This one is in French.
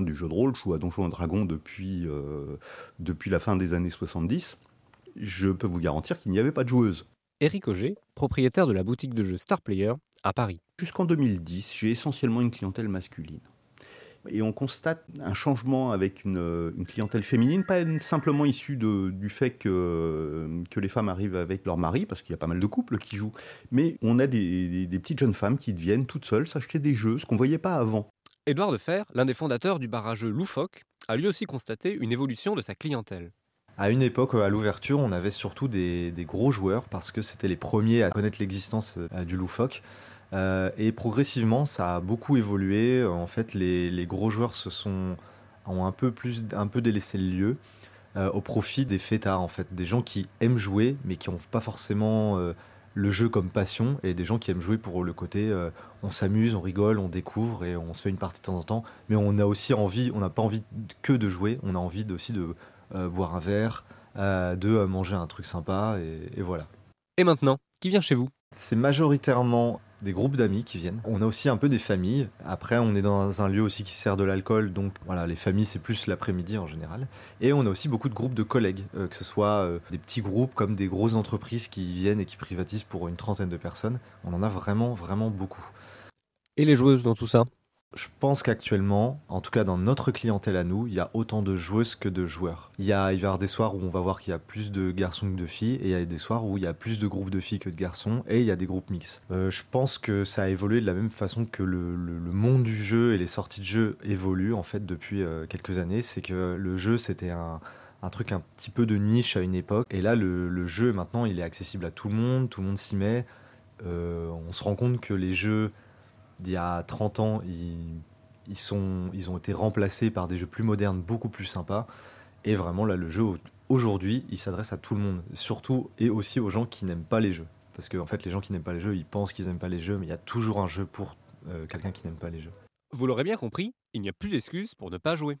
du jeu de rôle, je joue à Donjons et Dragons depuis, depuis la fin des années 70. Je peux vous garantir qu'il n'y avait pas de joueuses. Eric Auger, propriétaire de la boutique de jeux Star Player à Paris. Jusqu'en 2010, j'ai essentiellement une clientèle masculine. Et on constate un changement avec une, clientèle féminine, pas simplement issue du fait que, que les femmes arrivent avec leur mari, parce qu'il y a pas mal de couples qui jouent, mais on a des, petites jeunes femmes qui deviennent toutes seules s'acheter des jeux, ce qu'on ne voyait pas avant. Édouard Defer, l'un des fondateurs du barrageux Loufoque, a lui aussi constaté une évolution de sa clientèle. À une époque, à l'ouverture, on avait surtout des, gros joueurs parce que c'était les premiers à connaître l'existence euh, du loufoque. Euh, et progressivement, ça a beaucoup évolué. En fait, les, gros joueurs se sont, ont un peu, plus, un peu délaissé le lieu euh, au profit des fêtards, en fait. Des gens qui aiment jouer, mais qui n'ont pas forcément le jeu comme passion, et des gens qui aiment jouer pour le côté on s'amuse, on rigole, on découvre et on se fait une partie de temps en temps. Mais on a aussi envie, on n'a pas envie que de jouer, on a envie aussi de euh, boire un verre, euh, de euh, manger un truc sympa, et, voilà. Et maintenant, qui vient chez vous? C'est majoritairement des groupes d'amis qui viennent. On a aussi un peu des familles. Après, on est dans un lieu aussi qui sert de l'alcool, donc voilà, les familles, c'est plus l'après-midi en général. Et on a aussi beaucoup de groupes de collègues, que ce soit des petits groupes comme des grosses entreprises qui viennent et qui privatisent pour une trentaine de personnes. On en a vraiment, vraiment beaucoup. Et les joueuses dans tout ça? Je pense qu'actuellement, en tout cas dans notre clientèle à nous, il y a autant de joueuses que de joueurs. Il, y a, il y avoir des soirs où on va voir qu'il y a plus de garçons que de filles, et il y a des soirs où il y a plus de groupes de filles que de garçons, et il y a des groupes mixtes. Euh, je pense que ça a évolué de la même façon que le, monde du jeu et les sorties de jeux évoluent en fait depuis euh, quelques années. C'est que le jeu c'était un, truc un petit peu de niche à une époque, et là le, jeu maintenant il est accessible à tout le monde, tout le monde s'y met. Euh, on se rend compte que les jeux d'il y a 30 ans, ils, ont été remplacés par des jeux plus modernes, beaucoup plus sympas. Et vraiment, là, le jeu, aujourd'hui, il s'adresse à tout le monde. Surtout et aussi aux gens qui n'aiment pas les jeux. Parce qu'en en fait, les gens qui n'aiment pas les jeux, ils pensent qu'ils n'aiment pas les jeux, mais il y a toujours un jeu pour euh, quelqu'un qui n'aime pas les jeux. Vous l'aurez bien compris, il n'y a plus d'excuses pour ne pas jouer.